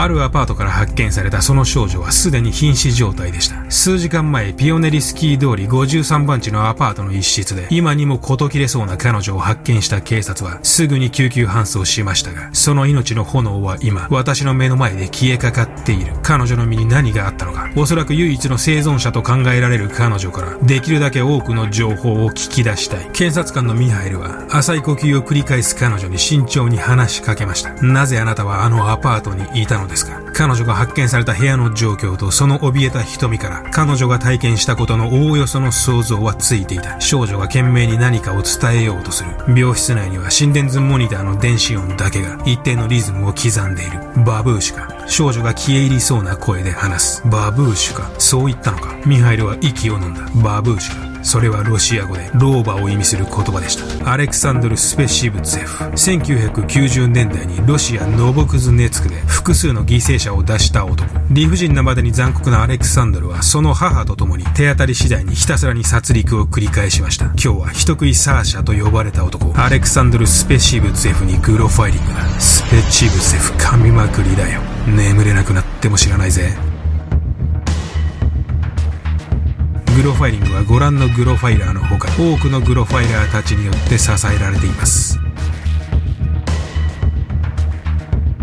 あるアパートから発見されたその少女はすでに瀕死状態でした。数時間前ピオネリスキー通り53番地のアパートの一室で今にも事切れそうな彼女を発見した警察はすぐに救急搬送しましたがその命の炎は今私の目の前で消えかかっている。彼女の身に何があったのか。おそらく唯一の生存者と考えられる彼女からできるだけ多くの情報を聞き出したい。検察官のミハイルは浅い呼吸を繰り返す彼女に慎重に話しかけました。なぜあなたはあのアパートにいたのですか？彼女が発見された部屋の状況とその怯えた瞳から彼女が体験したことのおおよその想像はついていた。少女が懸命に何かを伝えようとする。病室内には心電図モニターの電子音だけが一定のリズムを刻んでいる。バブーシュか。少女が消え入りそうな声で話す。バブーシュか。そう言ったのか。ミハイルは息を飲んだ。バブーシュか。それはロシア語で老婆を意味する言葉でした。アレクサンドル・スペシブツェフ。1990年代にロシア・ノボクズネツクで複数の犠牲者を出した男。理不尽なまでに残酷なアレクサンドルはその母と共に手当たり次第にひたすらに殺戮を繰り返しました。今日は人食いサーシャと呼ばれた男。アレクサンドル・スペシブツェフにグロファイリングだスペチブツェフ噛みまくりだよ。眠れなくなっても知らないぜ。グロファイリングはご覧のグロファイラーのほか多くのグロファイラーたちによって支えられています。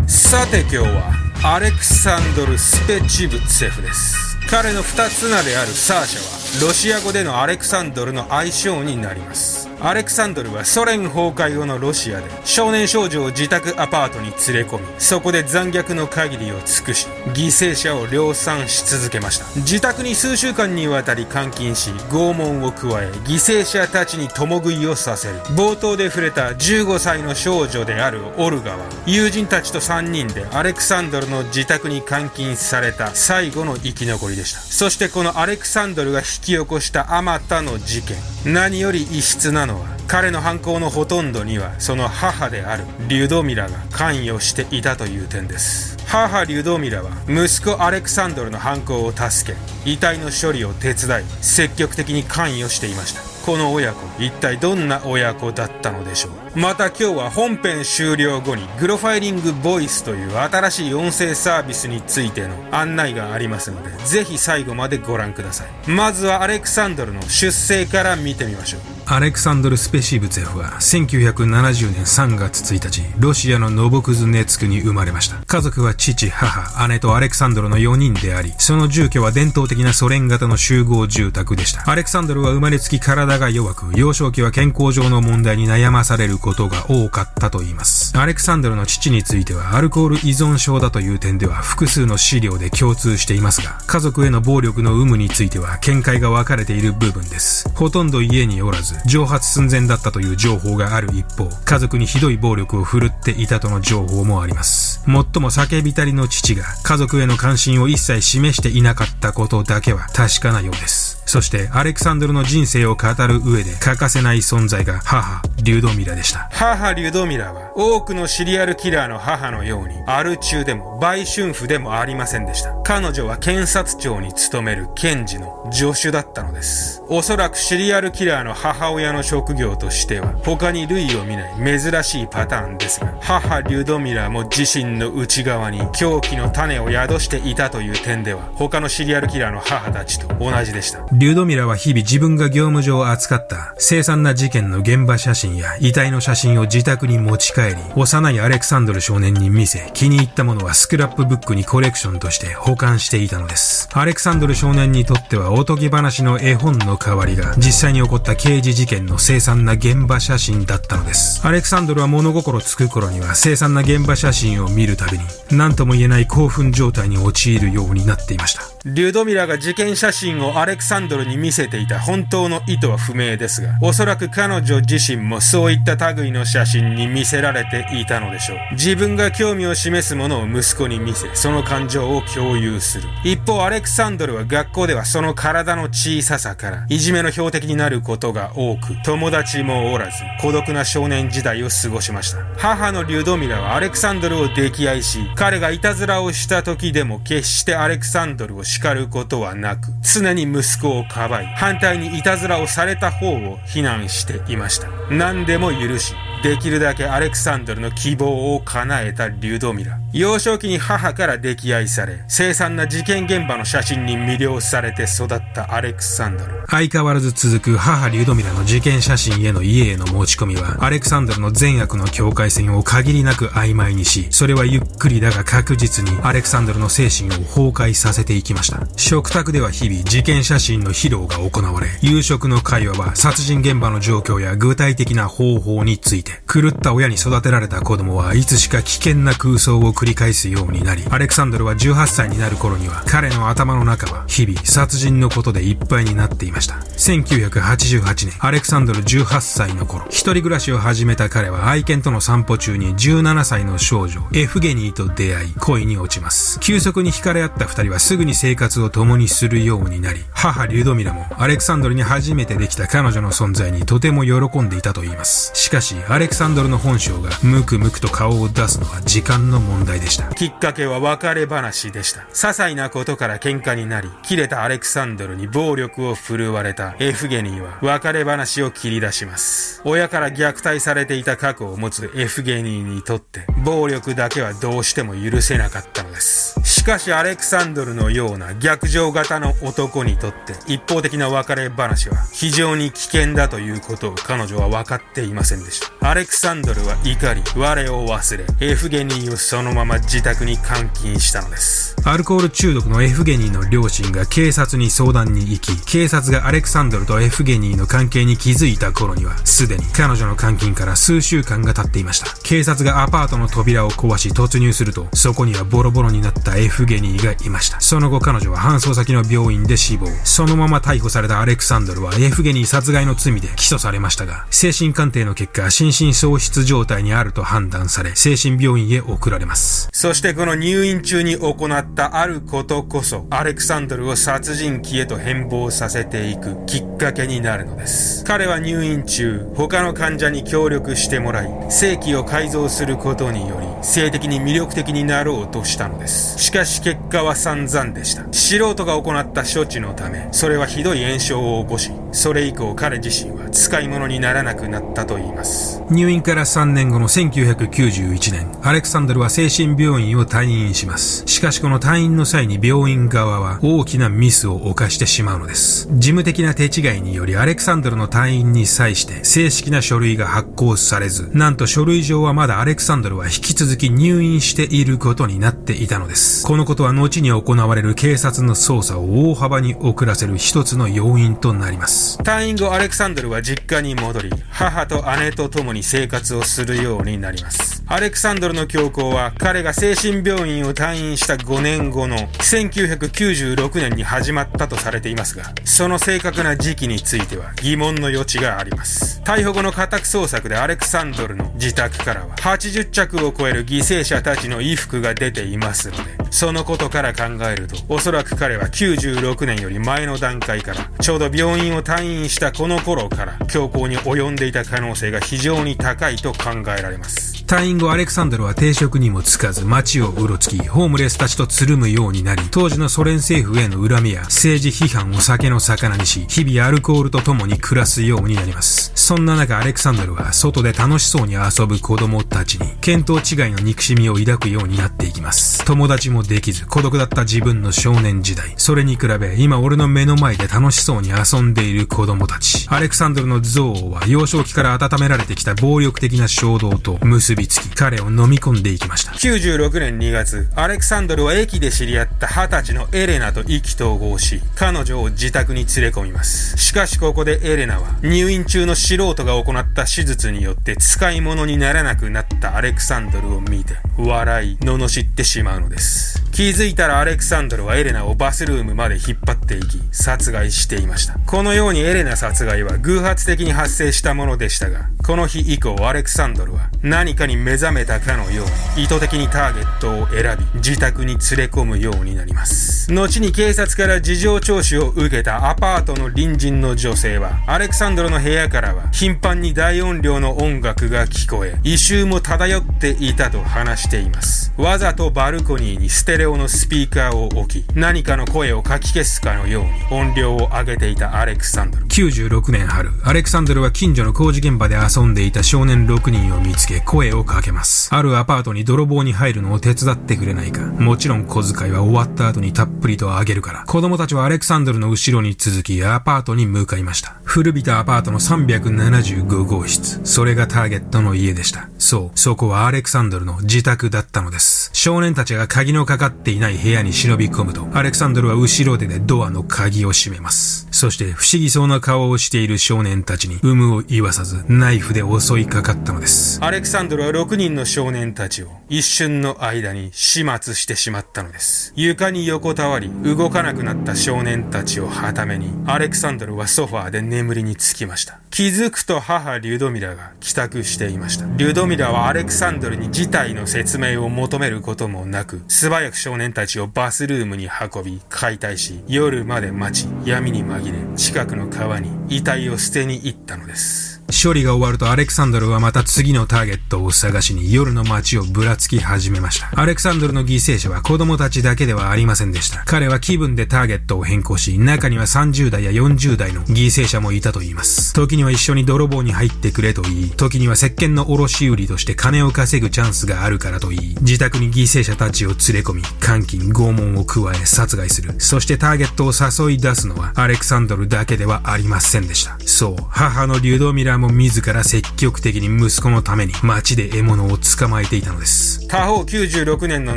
さて今日はアレクサンドル・スペチブツェフです。彼の二つ名であるサーシャはロシア語でのアレクサンドルの愛称になります。アレクサンドルはソ連崩壊後のロシアで少年少女を自宅アパートに連れ込みそこで残虐の限りを尽くし犠牲者を量産し続けました。自宅に数週間にわたり監禁し拷問を加え犠牲者たちに共食いをさせる。冒頭で触れた15歳の少女であるオルガは友人たちと3人でアレクサンドルの自宅に監禁された最後の生き残り。でした。そしてこのアレクサンドルが引き起こしたあまたの事件。何より異質なのは彼の犯行のほとんどにはその母であるリュドミラが関与していたという点です。母リュドミラは息子アレクサンドルの犯行を助け遺体の処理を手伝い積極的に関与していました。この親子一体どんな親子だったのでしょう？また今日は本編終了後にグロファイリングボイスという新しい音声サービスについての案内がありますのでぜひ最後までご覧ください。まずはアレクサンドルの出生から見てみましょう。アレクサンドル・スペシーブツェフは1970年3月1日ロシアのノボクズネツクに生まれました。家族は父母姉とアレクサンドルの4人でありその住居は伝統的なソ連型の集合住宅でした。アレクサンドルは生まれつき体が弱く幼少期は健康上の問題に悩まされることが多かったといいます。アレクサンドルの父についてはアルコール依存症だという点では複数の資料で共通していますが家族への暴力の有無については見解が分かれている部分です。ほとんど家におらず蒸発寸前だったという情報がある一方家族にひどい暴力を振るっていたとの情報もあります。もっとも叫びたりの父が家族への関心を一切示していなかったことだけは確かなようです。そしてアレクサンドルの人生を語る上で欠かせない存在が母リュドミラでした。母リュドミラは多くのシリアルキラーの母のようにアル中でも売春婦でもありませんでした。彼女は検察庁に勤める検事の助手だったのです。おそらくシリアルキラーの母親の職業としては他に類を見ない珍しいパターンですが母リュドミラも自身の内側に狂気の種を宿していたという点では他のシリアルキラーの母たちと同じでした。リュドミラは日々自分が業務上扱った。凄惨な事件の現場写真や遺体の写真を自宅に持ち帰り幼いアレクサンドル少年に見せ気に入ったものはスクラップブックにコレクションとして保管していたのです。アレクサンドル少年にとってはおとぎ話の絵本の代わりが実際に起こった刑事事件の凄惨な現場写真だったのです。アレクサンドルは物心つく頃には凄惨な現場写真を見るたびに何とも言えない興奮状態に陥るようになっていました。リュドミラが事件写真をアレクサンドルに見せていた本当の意図は不明ですが、おそらく彼女自身もそういった類の写真に見せられていたのでしょう。自分が興味を示すものを息子に見せ、その感情を共有する。一方、アレクサンドルは学校ではその体の小ささから、いじめの標的になることが多く、友達もおらず、孤独な少年時代を過ごしました。母のリュドミラはアレクサンドルを溺愛し、彼がいたずらをした時でも決してアレクサンドルを叱ることはなく、常に息子をかばい、反対にいたずらをされた方を非難していました。何でも許し、できるだけアレクサンドルの希望を叶えたリュドミラ。幼少期に母から溺愛され、凄惨な事件現場の写真に魅了されて育ったアレクサンドル。相変わらず続く母リュドミラの事件写真への家への持ち込みは、アレクサンドルの善悪の境界線を限りなく曖昧にし、それはゆっくりだが確実にアレクサンドルの精神を崩壊させていきました。食卓では日々事件写真の披露が行われ、夕食の会話は殺人現場の状況や具体的な方法について、狂った親に育てられた子供はいつしか危険な空想を繰り返すようになり、アレクサンドルは18歳になる頃には、彼の頭の中は日々殺人のことでいっぱいになっていました。1988年、アレクサンドル18歳の頃、一人暮らしを始めた彼は愛犬との散歩中に17歳の少女、エフゲニーと出会い、恋に落ちます。急速に惹かれ合った二人はすぐに生活を共にするようになり、母リュドミラもアレクサンドルに初めてできた彼女の存在にとても喜んでいたと言います。しかし、アレクサンドルの本性がムクムクと顔を出すのは時間の問題でした。きっかけは別れ話でした。些細なことから喧嘩になり、切れたアレクサンドルに暴力を振るわれたエフゲニーは別れ話を切り出します。親から虐待されていた過去を持つエフゲニーにとって、暴力だけはどうしても許せなかったのです。しかしアレクサンドルのような逆上型の男にとって一方的な別れ話は非常に危険だということを彼女は分かっていませんでした。アレクサンドルは怒り、我を忘れ、エフゲニーをそのまま自宅に監禁したのです。アルコール中毒のエフゲニーの両親が警察に相談に行き、警察がアレクサンドルとエフゲニーの関係に気づいた頃には、すでに彼女の監禁から数週間が経っていました。警察がアパートの扉を壊し突入すると、そこにはボロボロになったエフゲニーがいました。その後彼女は搬送先の病院で死亡。そのまま逮捕されたアレクサンドルはエフゲニー殺害の罪で起訴されましたが、精神鑑定の結果、心神喪失状態にあると判断され、精神病院へ送られます。そしてこの入院中に行ったあることこそ、アレクサンドルを殺人鬼へと変貌させていくきっかけになるのです。彼は入院中、他の患者に協力してもらい、正規を改造することにより、性的に魅力的になろうとしたのです。しかし結果は散々でした。素人が行った処置のため、それはひどい炎症を起こし、それ以降彼自身は使い物にならなくなったと言います。入院から3年後の1991年、アレクサンドルは精神病院を退院します。しかしこの退院の際に病院側は大きなミスを犯してしまうのです。事務的な手違いによりアレクサンドルの退院に際して正式な書類が発行されず、なんと書類上はまだアレクサンドルは引き続き入院していることになっていたのです。このことは後に行われる警察の捜査を大幅に遅らせる一つの要因となります。退院後アレクサンドルは実家に戻り、母と姉と共に生活をするようになります。アレクサンドルの教皇は彼が精神病院を退院した5年後の1996年に始まったとされていますが、その正確な時期については疑問の余地があります。逮捕後の家宅捜索でアレクサンドルの自宅からは80着を超える犠牲者たちの衣服が出ていますので、そのことから考えると、おそらく彼は96年より前の段階から、ちょうど病院を退院したこの頃から、強行に及んでいた可能性が非常に高いと考えられます。退院後アレクサンドルは定職にもつかず街をうろつき、ホームレスたちとつるむようになり、当時のソ連政府への恨みや政治批判を酒の魚にし、日々アルコールと共に暮らすようになります。そんな中アレクサンドルは外で楽しそうに遊ぶ子供たちに、見当違いの憎しみを抱くようになっていきます。友達もできず、孤独だった自分の少年時代。それに比べ、今俺の目の前で楽しそうに遊んでいる子供たち。アレクサンドルの憎悪は幼少期から温められてきた暴力的な衝動と結びびつき、彼を飲み込んでいきました。96年2月、アレクサンドルは駅で知り合った20歳のエレナと意気投合し、彼女を自宅に連れ込みます。しかしここでエレナは、入院中の素人が行った手術によって使い物にならなくなったアレクサンドルを見て、笑い、罵ってしまうのです。気づいたらアレクサンドルはエレナをバスルームまで引っ張っていき、殺害していました。このようにエレナ殺害は偶発的に発生したものでしたが、この日以降アレクサンドルは何かに目覚めたかのように意図的にターゲットを選び自宅に連れ込むようになります。後に警察から事情聴取を受けたアパートの隣人の女性はアレクサンドルの部屋からは頻繁に大音量の音楽が聞こえ異臭も漂っていたと話しています。わざとバルコニーにステレ用のスピーカーを置き、何かの声をかき消すかのように音量を上げていたアレクサンドル。96年春、アレクサンドルは近所の工事現場で遊んでいた少年6人を見つけ声ををかけます。あるアパートに泥棒に入るのを手伝ってくれないか。もちろん小遣いは終わった後にたっぷりとあげるから。子供たちはアレクサンドルの後ろに続きアパートに向かいました。古びたアパートの375号室。それがターゲットの家でした。そう、そこはアレクサンドルの自宅だったのです。少年たちが鍵のかかっていない部屋に忍び込むと、アレクサンドルは後ろ手でドアの鍵を閉めます。そして不思議そうな顔をしている少年たちに有無を言わさずナイフで襲いかかったのです。アレクサンドルは6人の少年たちを一瞬の間に始末してしまったのです。床に横たわり動かなくなった少年たちをはために、アレクサンドルはソファーで眠りにつきました。気づくと母リュドミラが帰宅していました。リュドミラはアレクサンドルに事態の説明を求めることもなく、素早く少年たちをバスルームに運び、解体し、夜まで待ち、闇に紛で、近くの川に遺体を捨てに行ったのです。処理が終わるとアレクサンドルはまた次のターゲットを探しに夜の街をぶらつき始めました。アレクサンドルの犠牲者は子供たちだけではありませんでした。彼は気分でターゲットを変更し、中には30代や40代の犠牲者もいたと言います。時には一緒に泥棒に入ってくれと言い、時には石鹸の卸売りとして金を稼ぐチャンスがあるからと言い、自宅に犠牲者たちを連れ込み、監禁、拷問を加え殺害する。そしてターゲットを誘い出すのはアレクサンドルだけではありませんでした。そう、母のリュドミラも自ら積極的に息子のために街で獲物を捕まえていたのです。他方96年の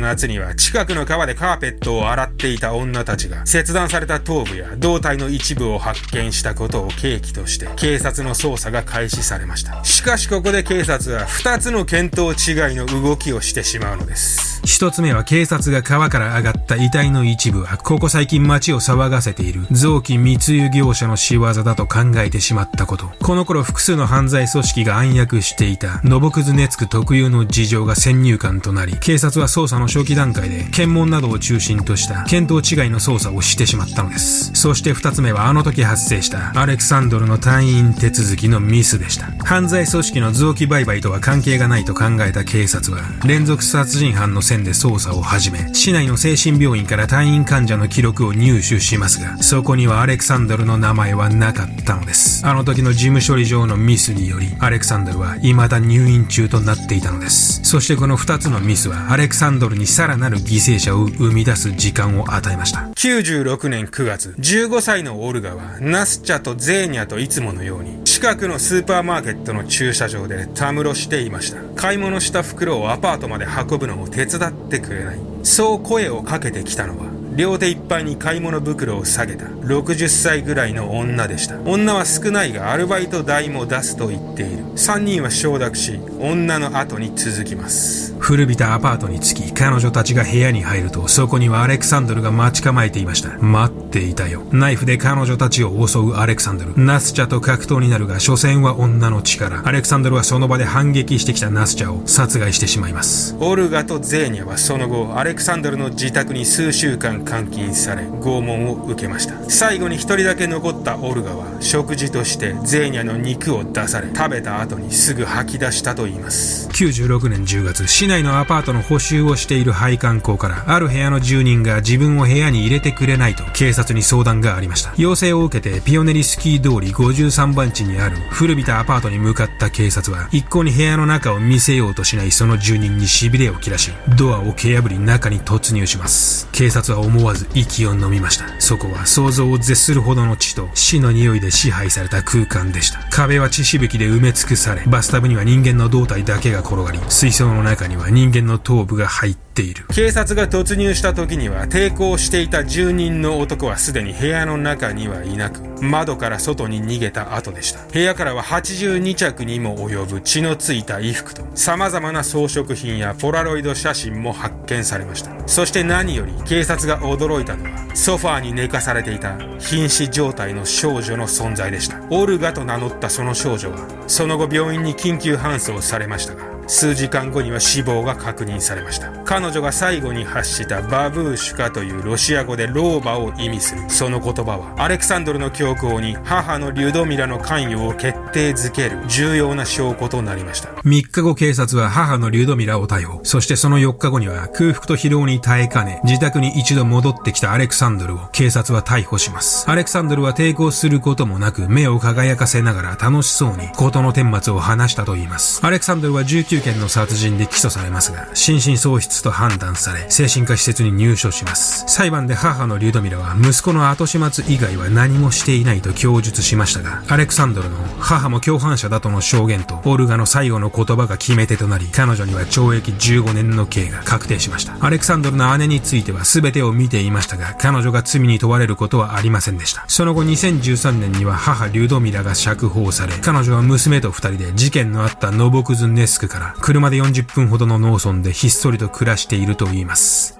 夏には近くの川でカーペットを洗っていた女たちが切断された頭部や胴体の一部を発見したことを契機として警察の捜査が開始されました。しかしここで警察は2つの見当違いの動きをしてしまうのです。一つ目は警察が川から上がった遺体の一部はここ最近街を騒がせている臓器密輸業者の仕業だと考えてしまったこと。この頃複数数の犯罪組織が暗躍していた、ノボクズネツク特有の事情が先入観となり、警察は捜査の初期段階で、検問などを中心とした見当違いの捜査をしてしまったのです。そして二つ目はあの時発生したアレクサンドルの退院手続きのミスでした。犯罪組織の臓器売買とは関係がないと考えた警察は、連続殺人犯の線で捜査を始め、市内の精神病院から退院患者の記録を入手しますが、そこにはアレクサンドルの名前はなかったのです。あの時の事務処理上のミスにより、アレクサンドルは未だ入院中となっていたのです。そしてこの2つのミスはアレクサンドルにさらなる犠牲者を生み出す時間を与えました。96年9月、15歳のオルガはナスチャとゼーニャといつものように近くのスーパーマーケットの駐車場でたむろしていました。買い物した袋をアパートまで運ぶのを手伝ってくれない。そう声をかけてきたのは両手いっぱいに買い物袋を下げた。60歳ぐらいの女でした。女は少ないがアルバイト代も出すと言っている。3人は承諾し女の後に続きます。古びたアパートに着き彼女たちが部屋に入るとそこにはアレクサンドルが待ち構えていました。待っていたよ。ナイフで彼女たちを襲うアレクサンドル。ナスチャと格闘になるが所詮は女の力。アレクサンドルはその場で反撃してきたナスチャを殺害してしまいます。オルガとゼーニャはその後アレクサンドルの自宅に数週間監禁され拷問を受けました。最後に一人だけ残ったオルガは食事としてゼーニャの肉を出され食べた後にすぐ吐き出したといいます。96年10月市内のアパートの補修をしている配管工からある部屋の住人が自分を部屋に入れてくれないと警察に相談がありました要請を受けてピオネリスキー通り53番地にある古びたアパートに向かった警察は一向に部屋の中を見せようとしないその住人に痺れを切らしドアを蹴破り中に突入します警察は思わず息を飲みました。そこは想像を絶するほどの血と死の匂いで支配された空間でした。壁は血しぶきで埋め尽くされ、バスタブには人間の胴体だけが転がり、水槽の中には人間の頭部が入ってている。警察が突入した時には抵抗していた住人の男はすでに部屋の中にはいなく窓から外に逃げた後でした。部屋からは82着にも及ぶ血のついた衣服と様々な装飾品やポラロイド写真も発見されました。そして何より警察が驚いたのはソファーに寝かされていた瀕死状態の少女の存在でした。オルガと名乗ったその少女はその後病院に緊急搬送されましたが数時間後には死亡が確認されました彼女が最後に発したバブーシュカというロシア語で老婆を意味するその言葉はアレクサンドルの教皇に母のリュドミラの関与を決定づける重要な証拠となりました3日後警察は母のリュドミラを逮捕。そしてその4日後には空腹と疲労に耐えかね、自宅に一度戻ってきたアレクサンドルを警察は逮捕します。アレクサンドルは抵抗することもなく、目を輝かせながら楽しそうに事の顛末を話したと言います。アレクサンドルは19件の殺人で起訴されますが、心神喪失と判断され、精神科施設に入所します。裁判で母のリュドミラは息子の後始末以外は何もしていないと供述しましたが、アレクサンドルの母も共犯者だとの証言と、オルガの最後の言葉が決め手となり、彼女には懲役15年の刑が確定しました。アレクサンドルの姉については全てを見ていましたが、彼女が罪に問われることはありませんでした。その後2013年には母リュドミラが釈放され、彼女は娘と二人で事件のあったノボクズネスクから車で40分ほどの農村でひっそりと暮らしているといいます。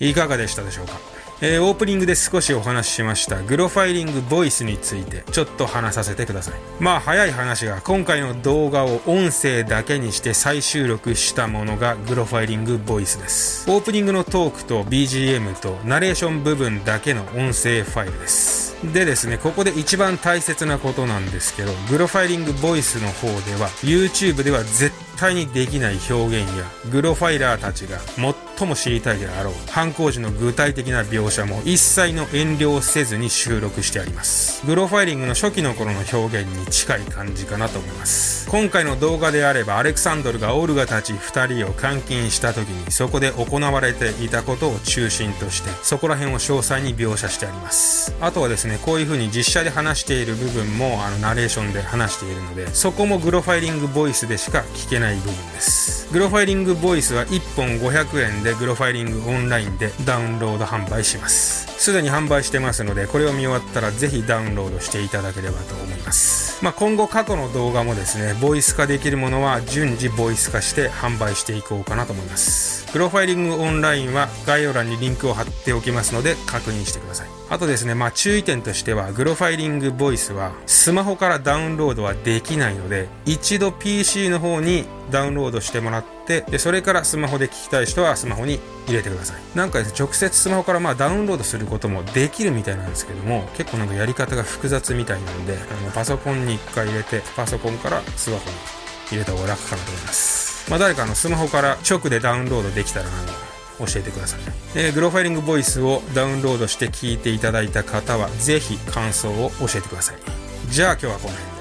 いかがでしたでしょうか？えー、オープニングで少しお話ししましたグロファイリングボイスについてちょっと話させてください。まあ早い話が今回の動画を音声だけにして再収録したものがグロファイリングボイスです。オープニングのトークと BGM とナレーション部分だけの音声ファイルです。でですねここで一番大切なことなんですけどグロファイリングボイスの方では YouTube では絶対にできない表現やグロファイラーたちが最も知りたいであろう犯行時の具体的な描写も一切の遠慮をせずに収録してあります。グロファイリングの初期の頃の表現に近い感じかなと思います。今回の動画であればアレクサンドルがオルガたち2人を監禁した時にそこで行われていたことを中心としてそこら辺を詳細に描写してあります。あとはですねこういう風に実写で話している部分もあのナレーションで話しているのでそこもグロファイリングボイスでしか聞けない部分です。グロファイリングボイスは1本500円でグロファイリングオンラインでダウンロード販売します。すでに販売してますのでこれを見終わったらぜひダウンロードしていただければと思います。まあ、今後過去の動画もですねボイス化できるものは順次ボイス化して販売していこうかなと思います。プロファイリングオンラインは概要欄にリンクを貼っておきますので確認してください。あとですね、まあ注意点としては、グロファイリングボイスはスマホからダウンロードはできないので、一度 PC の方にダウンロードしてもらって、で、それからスマホで聞きたい人はスマホに入れてください。なんかですね、直接スマホからまあダウンロードすることもできるみたいなんですけども、結構なんかやり方が複雑みたいなんで、あのパソコンに一回入れて、パソコンからスマホに入れた方が楽かなと思います。まあ誰かのスマホから直でダウンロードできたらな教えてください、えー、グロファイリングボイスをダウンロードして聞いていただいた方はぜひ感想を教えてください。じゃあ今日はこの辺